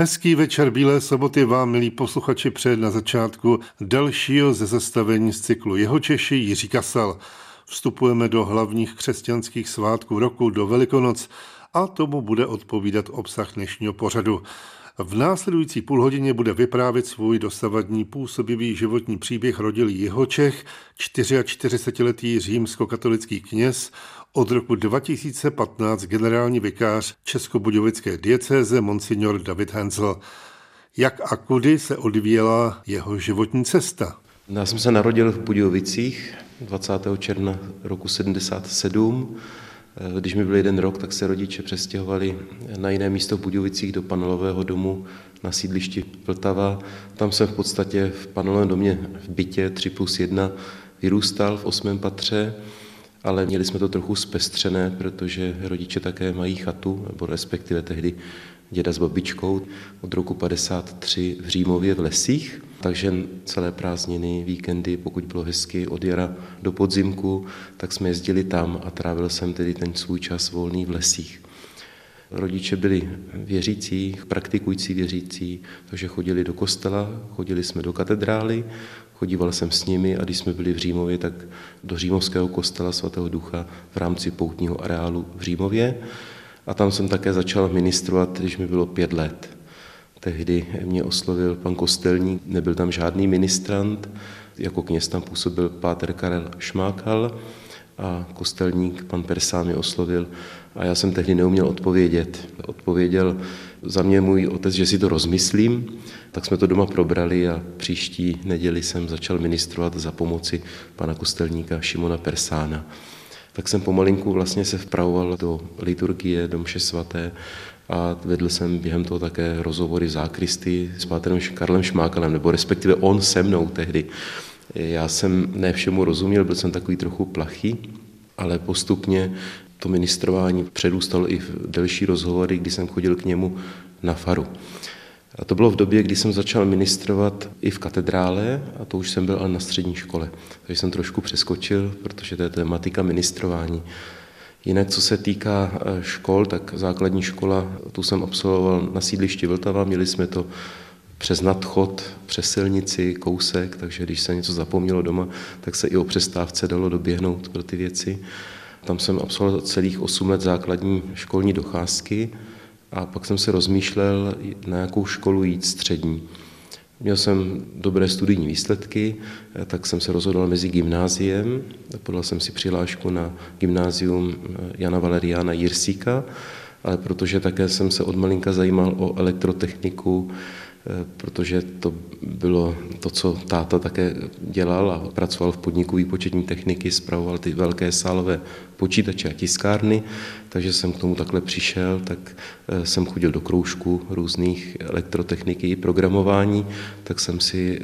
Hezký večer Bílé soboty vám, milí posluchači, před na začátku dalšího ze zastavení z cyklu Jeho Češi Jiří Kasal. Vstupujeme do hlavních křesťanských svátků roku, do Velikonoc a tomu bude odpovídat obsah dnešního pořadu. V následující půlhodině bude vyprávět svůj dosavadní působivý životní příběh rodilý Jihočech, 44-letý římskokatolický kněz, od roku 2015 generální vikář Českobudějovické diecéze Monsignor David Hensel. Jak a kudy se odvíjela jeho životní cesta? Já jsem se narodil v Budějovicích 20. června roku 77. Když mi byl jeden rok, tak se rodiče přestěhovali na jiné místo v Budějovicích do panelového domu na sídlišti Vltava. Tam jsem v podstatě v panelovém domě v bytě 3 plus 1 vyrůstal v osmém patře ale měli jsme to trochu zpestřené, protože rodiče také mají chatu, nebo respektive tehdy děda s babičkou od roku 53 v Římově v lesích, takže celé prázdniny, víkendy, pokud bylo hezky od jara do podzimku, tak jsme jezdili tam a trávil jsem tedy ten svůj čas volný v lesích. Rodiče byli věřící, praktikující věřící, takže chodili do kostela, chodili jsme do katedrály, chodíval jsem s nimi a když jsme byli v Římově, tak do Římovského kostela svatého ducha v rámci poutního areálu v Římově. A tam jsem také začal ministrovat, když mi bylo pět let. Tehdy mě oslovil pan Kostelník, nebyl tam žádný ministrant, jako kněz tam působil páter Karel Šmákal a kostelník pan Persán mě oslovil a já jsem tehdy neuměl odpovědět. Odpověděl za mě můj otec, že si to rozmyslím, tak jsme to doma probrali a příští neděli jsem začal ministrovat za pomoci pana kostelníka Šimona Persána. Tak jsem pomalinku vlastně se vpravoval do liturgie, do mše svaté a vedl jsem během toho také rozhovory v zákristy s pátrem Karlem Šmákalem, nebo respektive on se mnou tehdy. Já jsem ne všemu rozuměl, byl jsem takový trochu plachý, ale postupně to ministrování předůstalo i v delší rozhovory, kdy jsem chodil k němu na faru. A to bylo v době, kdy jsem začal ministrovat i v katedrále, a to už jsem byl ale na střední škole. Takže jsem trošku přeskočil, protože to je tematika ministrování. Jinak, co se týká eh, škol, tak základní škola, tu jsem absolvoval na sídlišti Vltava, měli jsme to přes nadchod, přes silnici, kousek, takže když se něco zapomnělo doma, tak se i o přestávce dalo doběhnout pro ty věci. Tam jsem absolvoval celých 8 let základní školní docházky a pak jsem se rozmýšlel, na jakou školu jít střední. Měl jsem dobré studijní výsledky, tak jsem se rozhodl mezi gymnáziem. Podal jsem si přihlášku na gymnázium Jana Valeriana Jirsíka, ale protože také jsem se od malinka zajímal o elektrotechniku, Eh, protože to bylo to, co táta také dělal a pracoval v podniku výpočetní techniky, spravoval ty velké sálové počítače a tiskárny, takže jsem k tomu takhle přišel, tak eh, jsem chodil do kroužku různých elektrotechniky programování, tak jsem si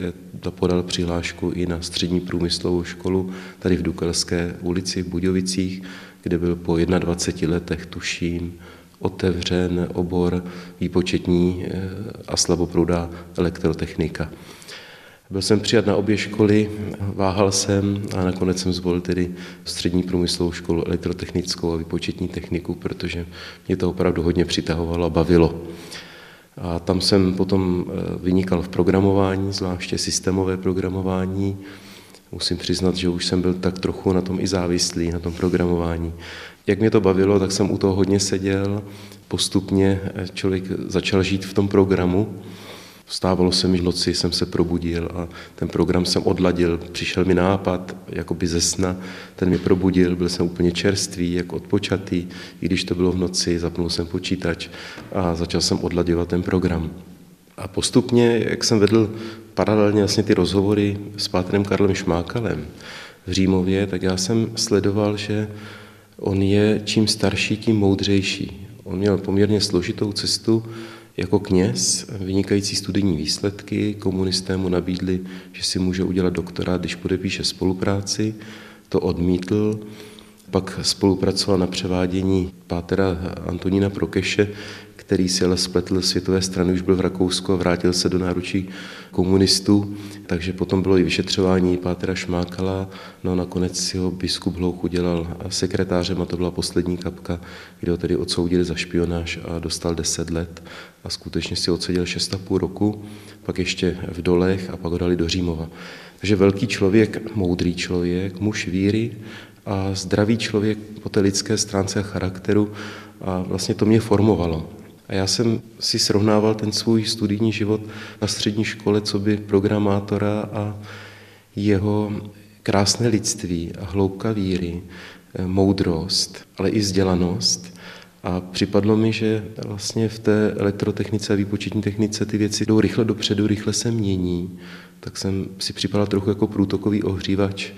eh, podal přihlášku i na střední průmyslovou školu tady v Dukelské ulici v Budějovicích, kde byl po 21 letech, tuším, otevřen obor výpočetní eh, a slabopruda elektrotechnika. Byl jsem přijat na obě školy, váhal jsem a nakonec jsem zvolil tedy střední průmyslovou školu elektrotechnickou a výpočetní techniku, protože mě to opravdu hodně přitahovalo a bavilo. A tam jsem potom eh, vynikal v programování, zvláště systémové programování. Musím přiznat, že už jsem byl tak trochu na tom i závislý, na tom programování. Jak mě to bavilo, tak jsem u toho hodně seděl. Postupně člověk začal žít v tom programu. Vstávalo se mi v noci, jsem se probudil a ten program jsem odladil. Přišel mi nápad, jakoby ze sna, ten mě probudil, byl jsem úplně čerstvý, jako odpočatý, i když to bylo v noci, zapnul jsem počítač a začal jsem odladěvat ten program. A postupně, jak jsem vedl paralelně vlastně ty rozhovory s pátrem Karlem Šmákalem v Římově, tak já jsem sledoval, že On je čím starší, tím moudřejší. On měl poměrně složitou cestu jako kněz, vynikající studijní výsledky, komunisté mu nabídli, že si může udělat doktorát, když podepíše spolupráci, to odmítl, pak spolupracoval na převádění pátera Antonína Prokeše, který si ale spletl světové strany, už byl v Rakousku a vrátil se do náručí komunistů, takže potom bylo i vyšetřování Pátera Šmákala, no a nakonec si ho biskup Hlouch udělal sekretářem a to byla poslední kapka, kde ho tedy odsoudili za špionáž a dostal 10 let a skutečně si odseděl 6,5 roku, pak ještě v dolech a pak ho dali do Římova. Takže velký člověk, moudrý člověk, muž víry a zdravý člověk po té lidské stránce a charakteru a vlastně to mě formovalo. A já jsem si srovnával ten svůj studijní život na střední škole, co by programátora a jeho krásné lidství a hloubka víry, eh, moudrost, ale i vzdělanost. A připadlo mi, že vlastně v té elektrotechnice a výpočetní technice ty věci jdou rychle dopředu, rychle se mění. Tak jsem si připadal trochu jako průtokový ohřívač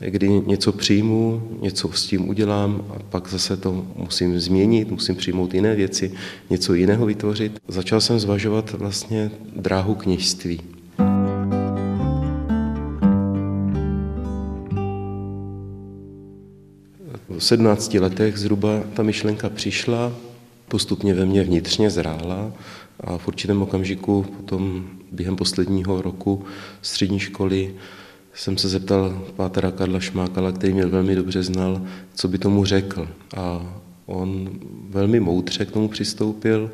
kdy něco přijmu, něco s tím udělám a pak zase to musím změnit, musím přijmout jiné věci, něco jiného vytvořit. Začal jsem zvažovat vlastně dráhu kněžství. V 17 letech zhruba ta myšlenka přišla, postupně ve mně vnitřně zrála a v určitém okamžiku potom během posledního roku střední školy jsem se zeptal pátera Karla Šmákala, který mě velmi dobře znal, co by tomu řekl. A on velmi moudře k tomu přistoupil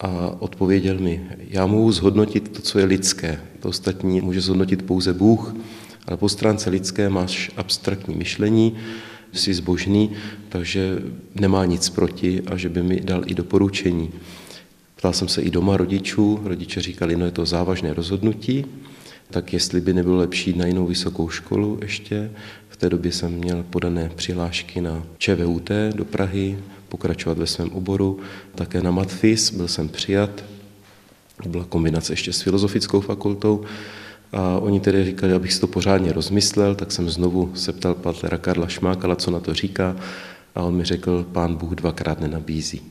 a odpověděl mi, já mohu zhodnotit to, co je lidské. To ostatní může zhodnotit pouze Bůh, ale po stránce lidské máš abstraktní myšlení, jsi zbožný, takže nemá nic proti a že by mi dal i doporučení. Ptal jsem se i doma rodičů, rodiče říkali, no je to závažné rozhodnutí, tak jestli by nebylo lepší na jinou vysokou školu ještě. V té době jsem měl podané přihlášky na ČVUT do Prahy, pokračovat ve svém oboru, také na Matfis, byl jsem přijat, byla kombinace ještě s filozofickou fakultou, a oni tedy říkali, abych si to pořádně rozmyslel, tak jsem znovu se ptal Karla Šmákala, co na to říká, a on mi řekl, pán Bůh dvakrát nenabízí.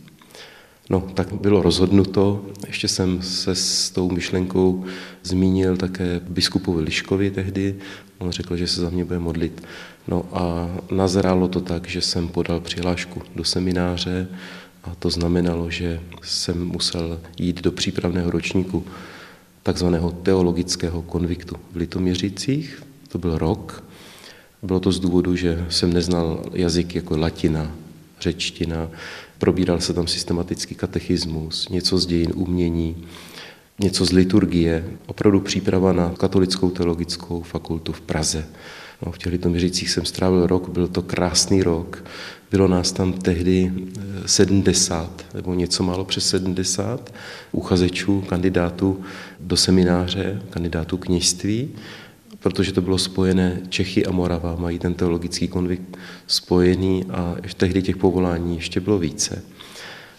No, tak bylo rozhodnuto. Ještě jsem se s tou myšlenkou zmínil také biskupovi Liškovi tehdy. On řekl, že se za mě bude modlit. No a nazrálo to tak, že jsem podal přihlášku do semináře a to znamenalo, že jsem musel jít do přípravného ročníku takzvaného teologického konviktu v Litoměřicích. To byl rok. Bylo to z důvodu, že jsem neznal jazyk jako latina, řečtina, Probíral se tam systematický katechismus, něco z dějin umění, něco z liturgie, opravdu příprava na katolickou teologickou fakultu v Praze. No, v těch litoměřících jsem strávil rok, byl to krásný rok. Bylo nás tam tehdy 70, eh, nebo něco málo přes 70 uchazečů, kandidátů do semináře, kandidátů kněžství protože to bylo spojené Čechy a Morava, mají ten teologický konvikt spojený a tehdy těch povolání ještě bylo více.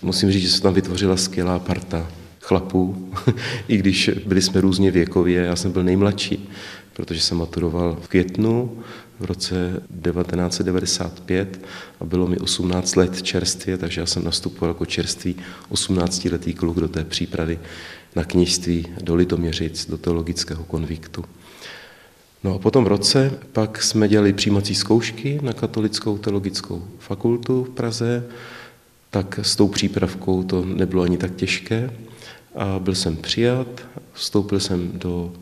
Musím říct, že se tam vytvořila skvělá parta chlapů, i když byli jsme různě věkově, já jsem byl nejmladší, protože jsem maturoval v květnu v roce 1995 a bylo mi 18 let čerstvě, takže já jsem nastupoval jako čerstvý 18-letý kluk do té přípravy na kněžství do Litoměřic, do teologického konviktu. No a potom v roce pak jsme dělali přijímací zkoušky na katolickou teologickou fakultu v Praze, tak s tou přípravkou to nebylo ani tak těžké. A byl jsem přijat, vstoupil jsem do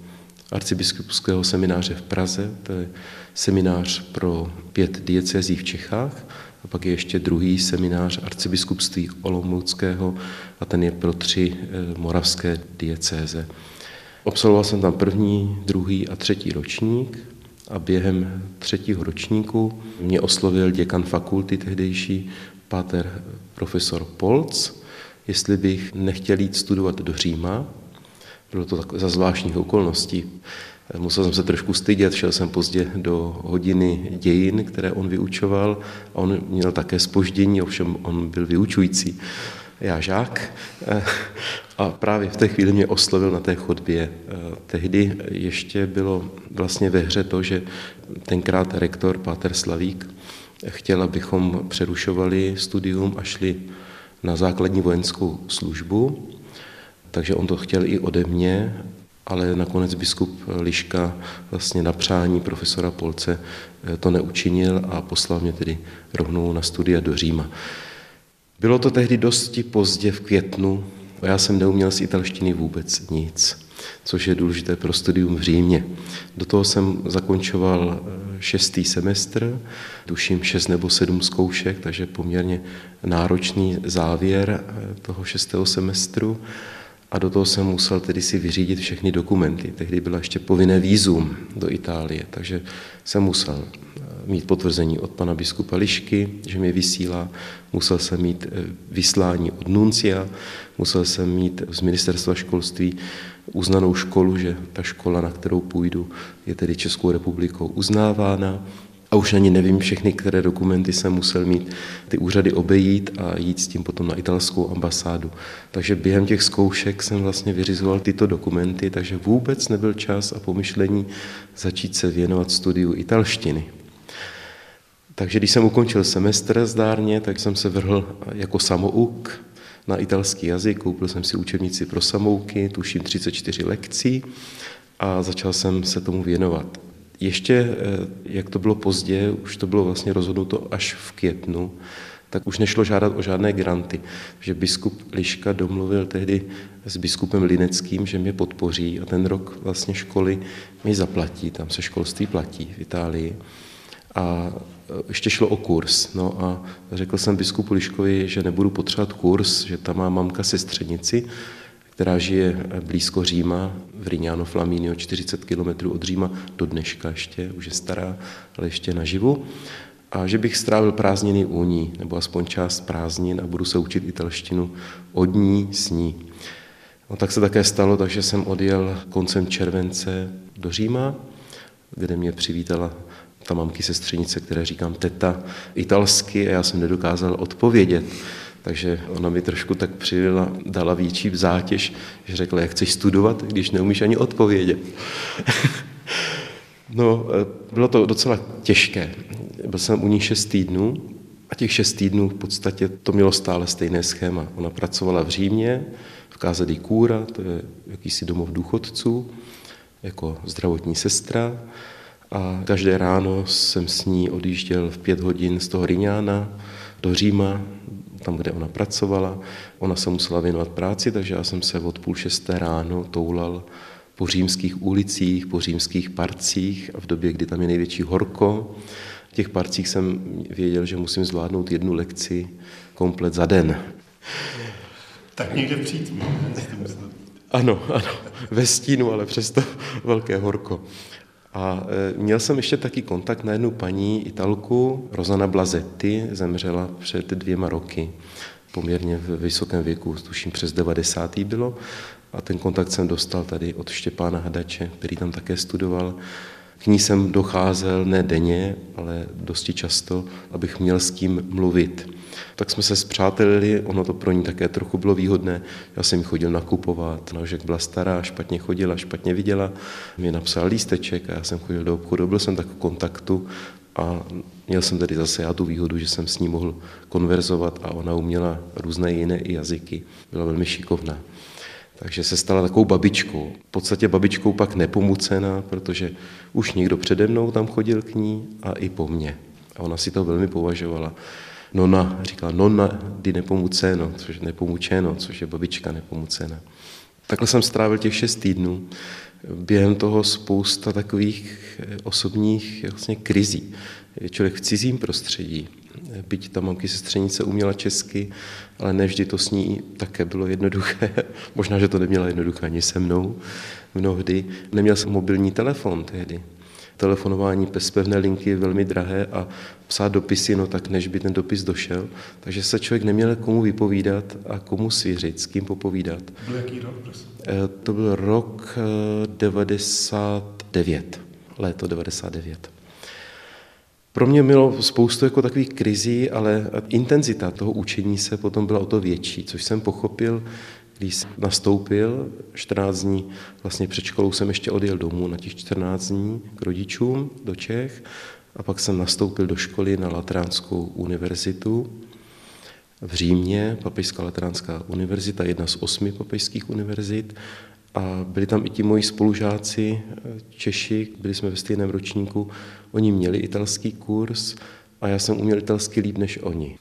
arcibiskupského semináře v Praze, to je seminář pro pět diecezí v Čechách, a pak je ještě druhý seminář arcibiskupství Olomouckého a ten je pro tři eh, moravské diecéze. Absolvoval jsem tam první, druhý a třetí ročník a během třetího ročníku mě oslovil děkan fakulty tehdejší, páter profesor Polc, jestli bych nechtěl jít studovat do Říma. Bylo to tak za zvláštních okolností. Musel jsem se trošku stydět, šel jsem pozdě do hodiny dějin, které on vyučoval a on měl také spoždění, ovšem on byl vyučující já žák. A právě v té chvíli mě oslovil na té chodbě. Eh, tehdy ještě bylo vlastně ve hře to, že tenkrát rektor Páter Slavík chtěl, abychom přerušovali studium a šli na základní vojenskou službu, takže on to chtěl i ode mě, ale nakonec biskup Liška vlastně na přání profesora Polce eh, to neučinil a poslal mě tedy rovnou na studia do Říma. Bylo to tehdy dosti pozdě v květnu, já jsem neuměl z italštiny vůbec nic, což je důležité pro studium v Římě. Do toho jsem zakončoval eh, šestý semestr, tuším šest nebo sedm zkoušek, takže poměrně náročný závěr eh, toho šestého semestru a do toho jsem musel tedy si vyřídit všechny dokumenty. Tehdy byla ještě povinné výzum do Itálie, takže jsem musel eh, mít potvrzení od pana biskupa Lišky, že mě vysílá, musel jsem mít eh, vyslání od Nuncia, musel jsem mít z ministerstva školství uznanou školu, že ta škola, na kterou půjdu, je tedy Českou republikou uznávána. A už ani nevím všechny, které dokumenty jsem musel mít ty úřady obejít a jít s tím potom na italskou ambasádu. Takže během těch zkoušek jsem vlastně vyřizoval tyto dokumenty, takže vůbec nebyl čas a pomyšlení začít se věnovat studiu italštiny. Takže když jsem ukončil semestr zdárně, tak jsem se vrhl jako samouk na italský jazyk, koupil jsem si učebnici pro samouky, tuším 34 lekcí a začal jsem se tomu věnovat. Ještě, eh, jak to bylo pozdě, už to bylo vlastně rozhodnuto až v květnu, tak už nešlo žádat o žádné granty. Že biskup Liška domluvil tehdy s biskupem Lineckým, že mě podpoří a ten rok vlastně školy mi zaplatí, tam se školství platí v Itálii. A e, ještě šlo o kurz. No a řekl jsem biskupu Liškovi, že nebudu potřebovat kurz, že tam má mamka sestřenici, která žije blízko Říma, v Rignano Flaminio, 40 km od Říma, do dneška ještě, už je stará, ale ještě naživu. A že bych strávil prázdniny u ní, nebo aspoň část prázdnin a budu se učit italštinu od ní s ní. No, tak se také stalo, takže jsem odjel koncem července do Říma, kde mě přivítala ta mamky sestřenice, které říkám teta italsky a já jsem nedokázal odpovědět. Takže ona mi trošku tak přivila, dala větší zátěž, že řekla, jak chceš studovat, když neumíš ani odpovědět. no, e, bylo to docela těžké. Byl jsem u ní šest týdnů a těch šest týdnů v podstatě to mělo stále stejné schéma. Ona pracovala v Římě, v Kázedy Kůra, to je jakýsi domov důchodců, jako zdravotní sestra a každé ráno jsem s ní odjížděl v pět hodin z toho Riňána do Říma, tam, kde ona pracovala. Ona se musela věnovat práci, takže já jsem se od půl šesté ráno toulal po římských ulicích, po římských parcích a v době, kdy tam je největší horko. V těch parcích jsem věděl, že musím zvládnout jednu lekci komplet za den. Tak někde přijít. Ano, ano, ve stínu, ale přesto velké horko. A e, měl jsem ještě taky kontakt na jednu paní Italku, Rosana Blazetti, zemřela před dvěma roky, poměrně v vysokém věku, tuším přes 90. bylo. A ten kontakt jsem dostal tady od Štěpána Hadače, který tam také studoval. K ní jsem docházel ne denně, ale dosti často, abych měl s kým mluvit. Tak jsme se zpřátelili, ono to pro ní také trochu bylo výhodné. Já jsem jí chodil nakupovat, no, že byla stará, špatně chodila, špatně viděla. Mě napsal lísteček a já jsem chodil do obchodu, byl jsem tak v kontaktu a měl jsem tedy zase já tu výhodu, že jsem s ní mohl konverzovat a ona uměla různé jiné jazyky. Byla velmi šikovná. Takže se stala takovou babičkou. V podstatě babičkou pak nepomucená, protože už někdo přede mnou tam chodil k ní a i po mně. A ona si to velmi považovala. Nona, říkala nonna di nepomuceno, což je nepomučeno, což je babička nepomucena. Takhle jsem strávil těch šest týdnů. Během toho spousta takových osobních vlastně krizí. Je člověk v cizím prostředí, byť ta mamky sestřenice uměla česky, ale nevždy to s ní také bylo jednoduché. Možná, že to neměla jednoduché ani se mnou mnohdy. Neměl jsem mobilní telefon tehdy. Telefonování bez pevné linky je velmi drahé a psát dopisy, no tak než by ten dopis došel. Takže se člověk neměl komu vypovídat a komu svěřit, s kým popovídat. Byl jaký rok, prosím? Eh, to byl rok 99, eh, léto 99. Pro mě bylo spoustu jako takových krizí, ale intenzita toho učení se potom byla o to větší, což jsem pochopil, když jsem nastoupil. 14 dní, vlastně před školou jsem ještě odjel domů na těch 14 dní k rodičům do Čech a pak jsem nastoupil do školy na Lateránskou univerzitu v Římě, Papežská Lateránská univerzita, jedna z osmi papežských univerzit a byli tam i ti moji spolužáci Češi, byli jsme ve stejném ročníku, oni měli italský kurz a já jsem uměl italsky líp než oni.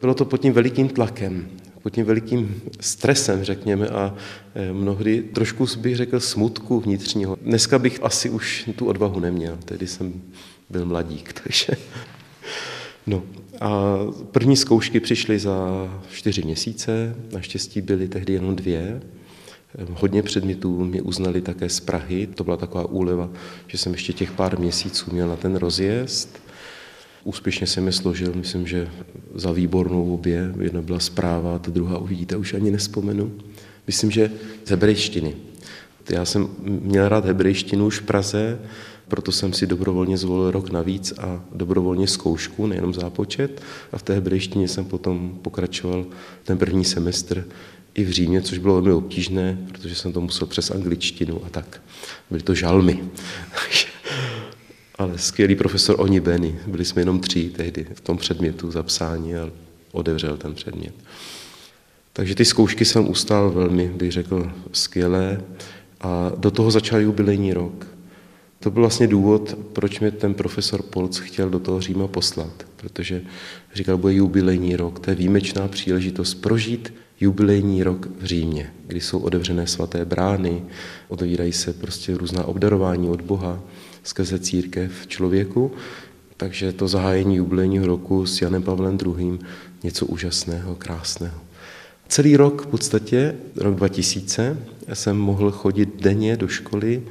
Bylo to pod tím velikým tlakem, pod tím velikým stresem, řekněme, a eh, mnohdy trošku bych řekl smutku vnitřního. Dneska bych asi už tu odvahu neměl, tedy jsem byl mladík, takže... No a první zkoušky přišly za čtyři měsíce, naštěstí byly tehdy jenom dvě. Hodně předmětů mě uznali také z Prahy, to byla taková úleva, že jsem ještě těch pár měsíců měl na ten rozjezd. Úspěšně jsem je složil, myslím, že za výbornou obě. Jedna byla zpráva, ta druhá uvidíte, už ani nespomenu. Myslím, že z hebrejštiny. Já jsem měl rád hebrejštinu už v Praze, proto jsem si dobrovolně zvolil rok navíc a dobrovolně zkoušku, nejenom zápočet. A v té hebrejštině jsem potom pokračoval ten první semestr i v Římě, což bylo velmi obtížné, protože jsem to musel přes angličtinu a tak. Byly to žalmy. Ale skvělý profesor Oni Benny, byli jsme jenom tři tehdy v tom předmětu zapsání a odevřel ten předmět. Takže ty zkoušky jsem ustál velmi, bych řekl, skvělé a do toho začal jubilejní rok. To byl vlastně důvod, proč mě ten profesor Polc chtěl do toho Říma poslat, protože říkal, bude jubilejní rok, to je výjimečná příležitost prožít jubilejní rok v Římě, kdy jsou otevřené svaté brány, otevírají se prostě různá obdarování od Boha skrze církev člověku, takže to zahájení jubilejního roku s Janem Pavlem II. něco úžasného, krásného. Celý rok, v podstatě, rok 2000, jsem mohl chodit denně do školy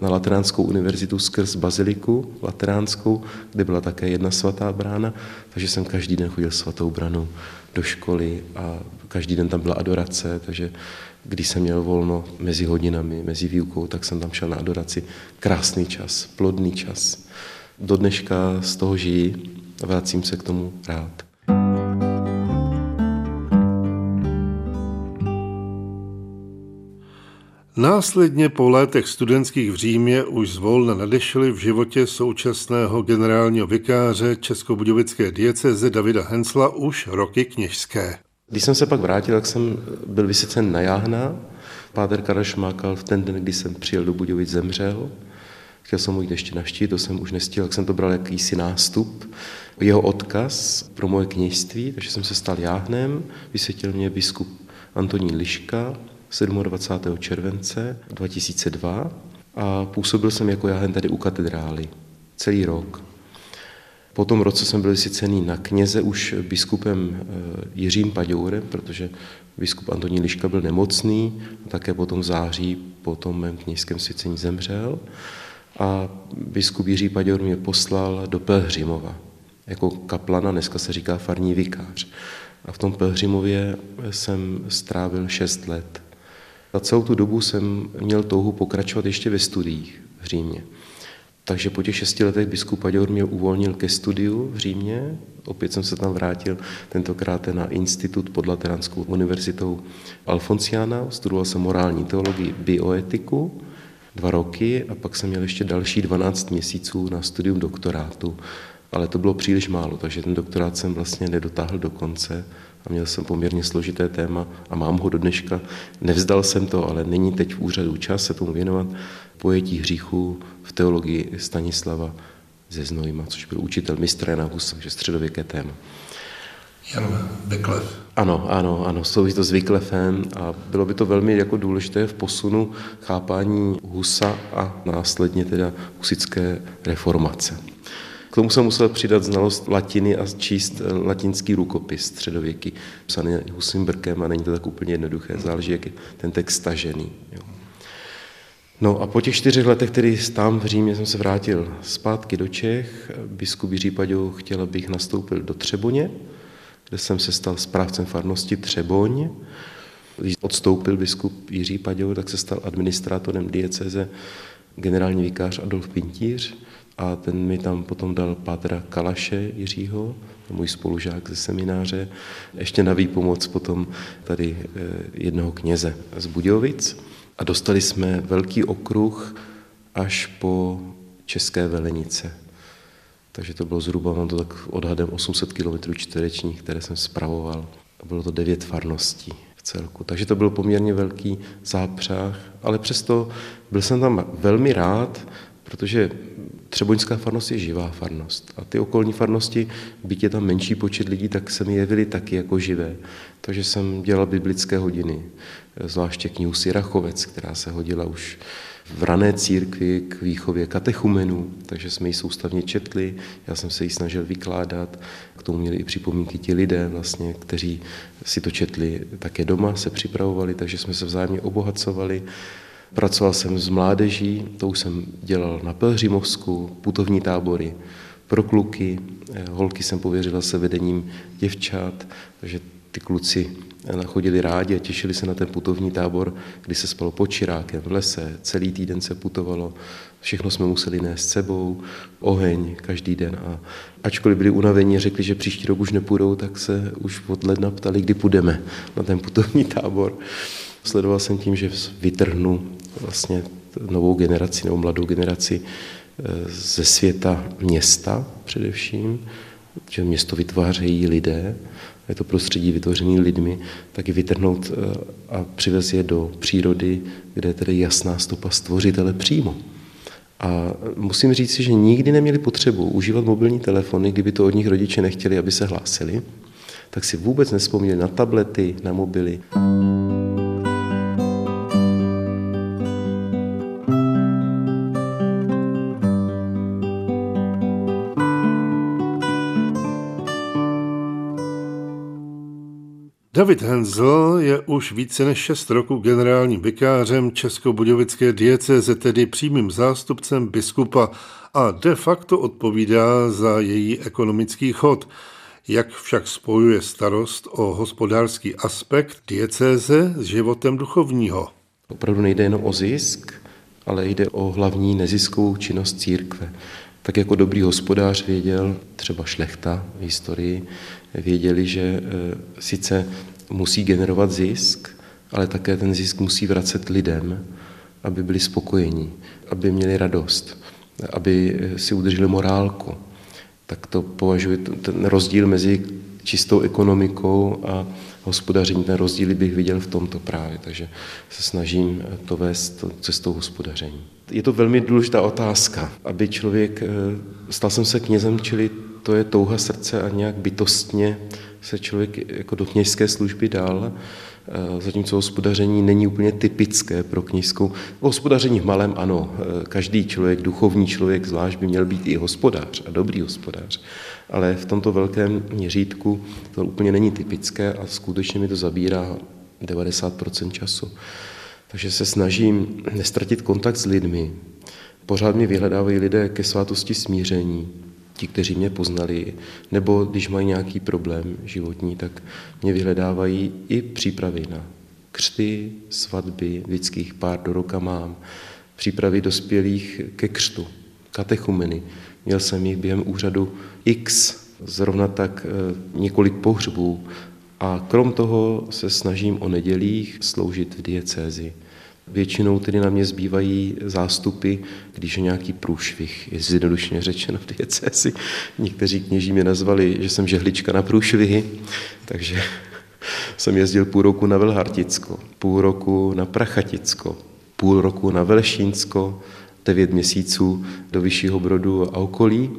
na Lateránskou univerzitu skrz Baziliku Lateránskou, kde byla také jedna svatá brána, takže jsem každý den chodil svatou branou do školy a každý den tam byla adorace, takže když jsem měl volno mezi hodinami, mezi výukou, tak jsem tam šel na adoraci. Krásný čas, plodný čas. Do dneška z toho žijí a vracím se k tomu rád. Následně po letech studentských v Římě už zvolna nadešly v životě současného generálního vikáře Českobudějovické dieceze Davida Hensla už roky kněžské. Když jsem se pak vrátil, tak jsem byl vysecen na jáhna. Páter Karel Šmákal v ten den, kdy jsem přijel do Budějovic, zemřel. Chtěl jsem ho jít ještě navštívit, to jsem už nestihl, tak jsem to bral jakýsi nástup. Jeho odkaz pro moje kněžství, takže jsem se stal jáhnem, vysvětil mě biskup Antonín Liška, 27. července 2002 a působil jsem jako jáhen tady u katedrály celý rok. Po tom roce jsem byl vysvěcený na kněze už biskupem eh, Jiřím Paďourem, protože biskup Antonín Liška byl nemocný a také potom v září po tom mém kněžském svěcení zemřel. A biskup Jiří Paďour mě poslal do Pelhřimova jako kaplana, dneska se říká farní vikář. A v tom Pelhřimově jsem strávil šest let. A celou tu dobu jsem měl touhu pokračovat ještě ve studiích v Římě. Takže po těch šesti letech biskup Paďor mě uvolnil ke studiu v Římě. Opět jsem se tam vrátil, tentokrát na institut pod Lateránskou univerzitou Alfonciana. Studoval jsem morální teologii, bioetiku dva roky a pak jsem měl ještě další 12 měsíců na studium doktorátu. Ale to bylo příliš málo, takže ten doktorát jsem vlastně nedotáhl do konce a měl jsem poměrně složité téma a mám ho do dneška. Nevzdal jsem to, ale není teď v úřadu čas se tomu věnovat. Pojetí hříchů v teologii Stanislava ze Znojma, což byl učitel mistra Jana Husa, takže středověké téma. Jan Vyklev. Ano, ano, ano, souvisí to s Vyklefem a bylo by to velmi jako důležité v posunu chápání Husa a následně teda husické reformace tomu jsem musel přidat znalost latiny a číst eh, latinský rukopis středověky, psaný husím brkem a není to tak úplně jednoduché, záleží, jak je ten text stažený. Jo. No a po těch čtyřech letech, který tam v Římě, jsem se vrátil zpátky do Čech. Biskup Jiří Paďou chtěl, abych nastoupil do Třeboně, kde jsem se stal správcem farnosti Třeboň. Když odstoupil biskup Jiří Paďou, tak se stal administrátorem dieceze generální vikář Adolf Pintíř a ten mi tam potom dal Pátra Kalaše Jiřího, můj spolužák ze semináře, ještě na výpomoc potom tady eh, jednoho kněze z Budějovic a dostali jsme velký okruh až po České Velenice. Takže to bylo zhruba, mám to tak odhadem 800 km čtverečních, které jsem spravoval. Bylo to devět farností v celku. Takže to byl poměrně velký zápřah, ale přesto byl jsem tam velmi rád, protože Třeboňská farnost je živá farnost a ty okolní farnosti, byť je tam menší počet lidí, tak se mi jevily taky jako živé. Takže jsem dělal biblické hodiny, zvláště knihu Sirachovec, která se hodila už v rané církvi k výchově katechumenů, takže jsme ji soustavně četli, já jsem se ji snažil vykládat, k tomu měli i připomínky ti lidé, vlastně, kteří si to četli také doma, se připravovali, takže jsme se vzájemně obohacovali. Pracoval jsem s mládeží, to už jsem dělal na Pelhřimovsku, putovní tábory pro kluky, holky jsem pověřila se vedením děvčat, takže ty kluci chodili rádi a těšili se na ten putovní tábor, kdy se spalo pod Čirákem v lese, celý týden se putovalo, všechno jsme museli nést sebou, oheň každý den a ačkoliv byli unavení a řekli, že příští rok už nepůjdou, tak se už od ledna ptali, kdy půjdeme na ten putovní tábor. Sledoval jsem tím, že vytrhnu vlastně novou generaci nebo mladou generaci eh, ze světa města především, že město vytvářejí lidé, je to prostředí vytvořené lidmi, taky vytrhnout eh, a přivez je do přírody, kde je tedy jasná stopa stvořitele přímo. A musím říct si, že nikdy neměli potřebu užívat mobilní telefony, kdyby to od nich rodiče nechtěli, aby se hlásili, tak si vůbec nespomněli na tablety, na mobily. David Hensel je už více než šest roků generálním vikářem Českobudějovické diecéze, tedy přímým zástupcem biskupa a de facto odpovídá za její ekonomický chod. Jak však spojuje starost o hospodářský aspekt diecéze s životem duchovního? Opravdu nejde jenom o zisk, ale jde o hlavní neziskovou činnost církve. Tak jako dobrý hospodář věděl, třeba šlechta v historii, věděli, že e, sice musí generovat zisk, ale také ten zisk musí vracet lidem, aby byli spokojení, aby měli radost, aby si udrželi morálku. Tak to považuji ten rozdíl mezi čistou ekonomikou a hospodaření, ten rozdíl bych viděl v tomto právě, takže se snažím to vést cestou hospodaření. Je to velmi důležitá otázka, aby člověk, e, stal jsem se knězem, čili to je touha srdce a nějak bytostně se člověk jako do kněžské služby dal, eh, zatímco hospodaření není úplně typické pro kněžskou. Hospodaření v malém ano, eh, každý člověk, duchovní člověk zvlášť by měl být i hospodář a dobrý hospodář, ale v tomto velkém měřítku to úplně není typické a skutečně mi to zabírá 90% času. Takže se snažím nestratit kontakt s lidmi. Pořád mi vyhledávají lidé ke svátosti smíření, ti, kteří mě poznali, nebo když mají nějaký problém životní, tak mě vyhledávají i přípravy na křty, svatby, lidských pár do roka mám, přípravy dospělých ke křtu, katechumeny. Měl jsem jich během úřadu X, zrovna tak eh, několik pohřbů a krom toho se snažím o nedělích sloužit v diecézi. Většinou tedy na mě zbývají zástupy, když je nějaký průšvih, je zjednodušeně řečeno v diecézi. Někteří kněží mě nazvali, že jsem žehlička na průšvihy, takže jsem jezdil půl roku na Velharticko, půl roku na Prachaticko, půl roku na Velšínsko, devět měsíců do Vyššího Brodu a okolí.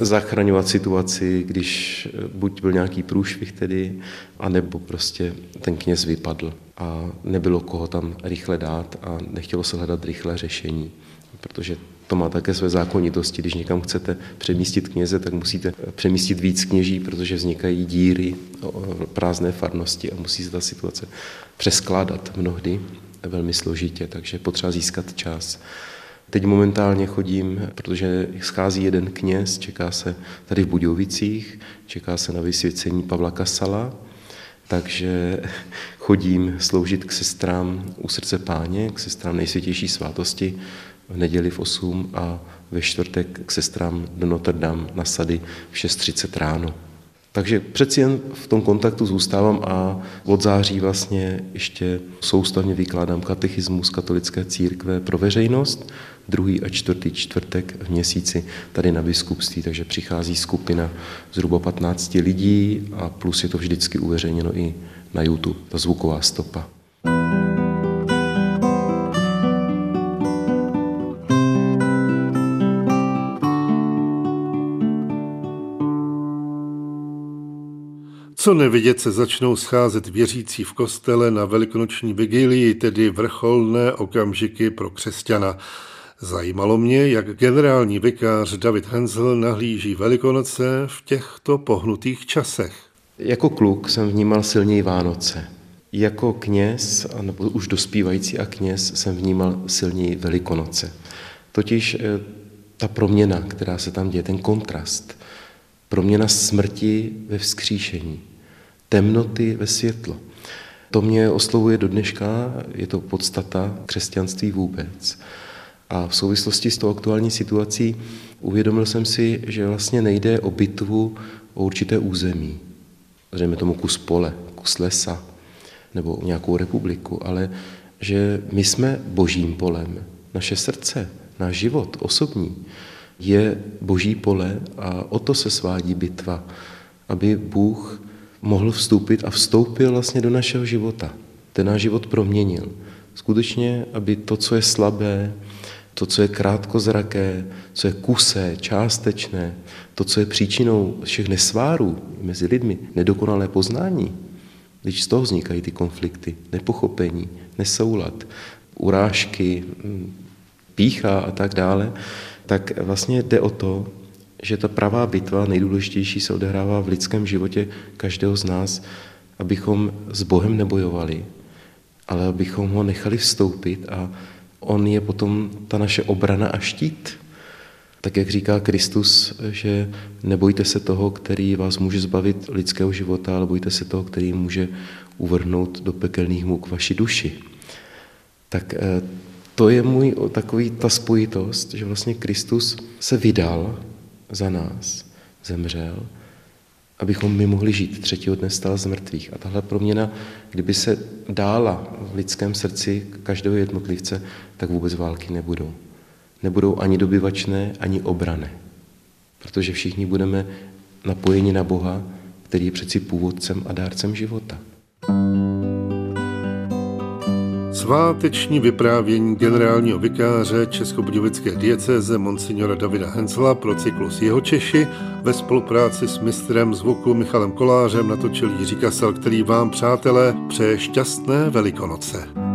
Zachraňovat. Situaci, když buď byl nějaký průšvih tedy, anebo prostě ten kněz vypadl a nebylo koho tam rychle dát a nechtělo se hledat rychlé řešení, protože to má také své zákonitosti. Když někam chcete přemístit kněze, tak musíte přemístit víc kněží, protože vznikají díry, prázdné farnosti a musí se ta situace přeskládat mnohdy velmi složitě, takže potřeba získat čas. Teď momentálně chodím, protože schází jeden kněz, čeká se tady v Budějovicích, čeká se na vysvěcení Pavla Kasala, takže chodím sloužit k sestrám u srdce páně, k sestrám nejsvětější svátosti v neděli v 8 a ve čtvrtek k sestrám do Notre Dame na sady v 6.30 ráno. Takže přeci jen v tom kontaktu zůstávám a od září vlastně ještě soustavně vykládám katechismus katolické církve pro veřejnost, druhý a čtvrtý čtvrtek v měsíci tady na biskupství, takže přichází skupina zhruba 15 lidí a plus je to vždycky uveřejněno i na YouTube, ta zvuková stopa. Co nevidět se začnou scházet věřící v kostele na velikonoční vigílii, tedy vrcholné okamžiky pro křesťana. Zajímalo mě, jak generální vikář David Hensel nahlíží Velikonoce v těchto pohnutých časech. Jako kluk jsem vnímal silněji Vánoce. Jako kněz, nebo už dospívající a kněz, jsem vnímal silněji Velikonoce. Totiž eh, ta proměna, která se tam děje, ten kontrast, proměna smrti ve vzkříšení, temnoty ve světlo. To mě oslovuje do dneška, je to podstata křesťanství vůbec. A v souvislosti s tou aktuální situací uvědomil jsem si, že vlastně nejde o bitvu o určité území. Zřejmě tomu kus pole, kus lesa nebo nějakou republiku, ale že my jsme božím polem. Naše srdce, náš život osobní je boží pole a o to se svádí bitva, aby Bůh mohl vstoupit a vstoupil vlastně do našeho života. Ten náš život proměnil. Skutečně, aby to, co je slabé, to, co je krátkozraké, co je kusé, částečné, to, co je příčinou všech nesvárů mezi lidmi, nedokonalé poznání, když z toho vznikají ty konflikty, nepochopení, nesoulad, urážky, hm, pícha a tak dále, tak vlastně jde o to, že ta pravá bitva, nejdůležitější, se odehrává v lidském životě každého z nás, abychom s Bohem nebojovali, ale abychom ho nechali vstoupit a on je potom ta naše obrana a štít. Tak jak říká Kristus, že nebojte se toho, který vás může zbavit lidského života, ale bojte se toho, který může uvrhnout do pekelných muk vaši duši. Tak eh, to je můj takový ta spojitost, že vlastně Kristus se vydal za nás, zemřel, abychom my mohli žít. Třetího dne stal z mrtvých. A tahle proměna, kdyby se dála v lidském srdci každého jednotlivce, tak vůbec války nebudou. Nebudou ani dobyvačné, ani obrané. Protože všichni budeme napojeni na Boha, který je přeci původcem a dárcem života. Sváteční vyprávění generálního vikáře Českobudějovické diecéze Monsignora Davida Hensla pro cyklus Jeho Češi ve spolupráci s mistrem zvuku Michalem Kolářem natočil Jiří Kasel, který vám, přátelé, přeje šťastné Velikonoce.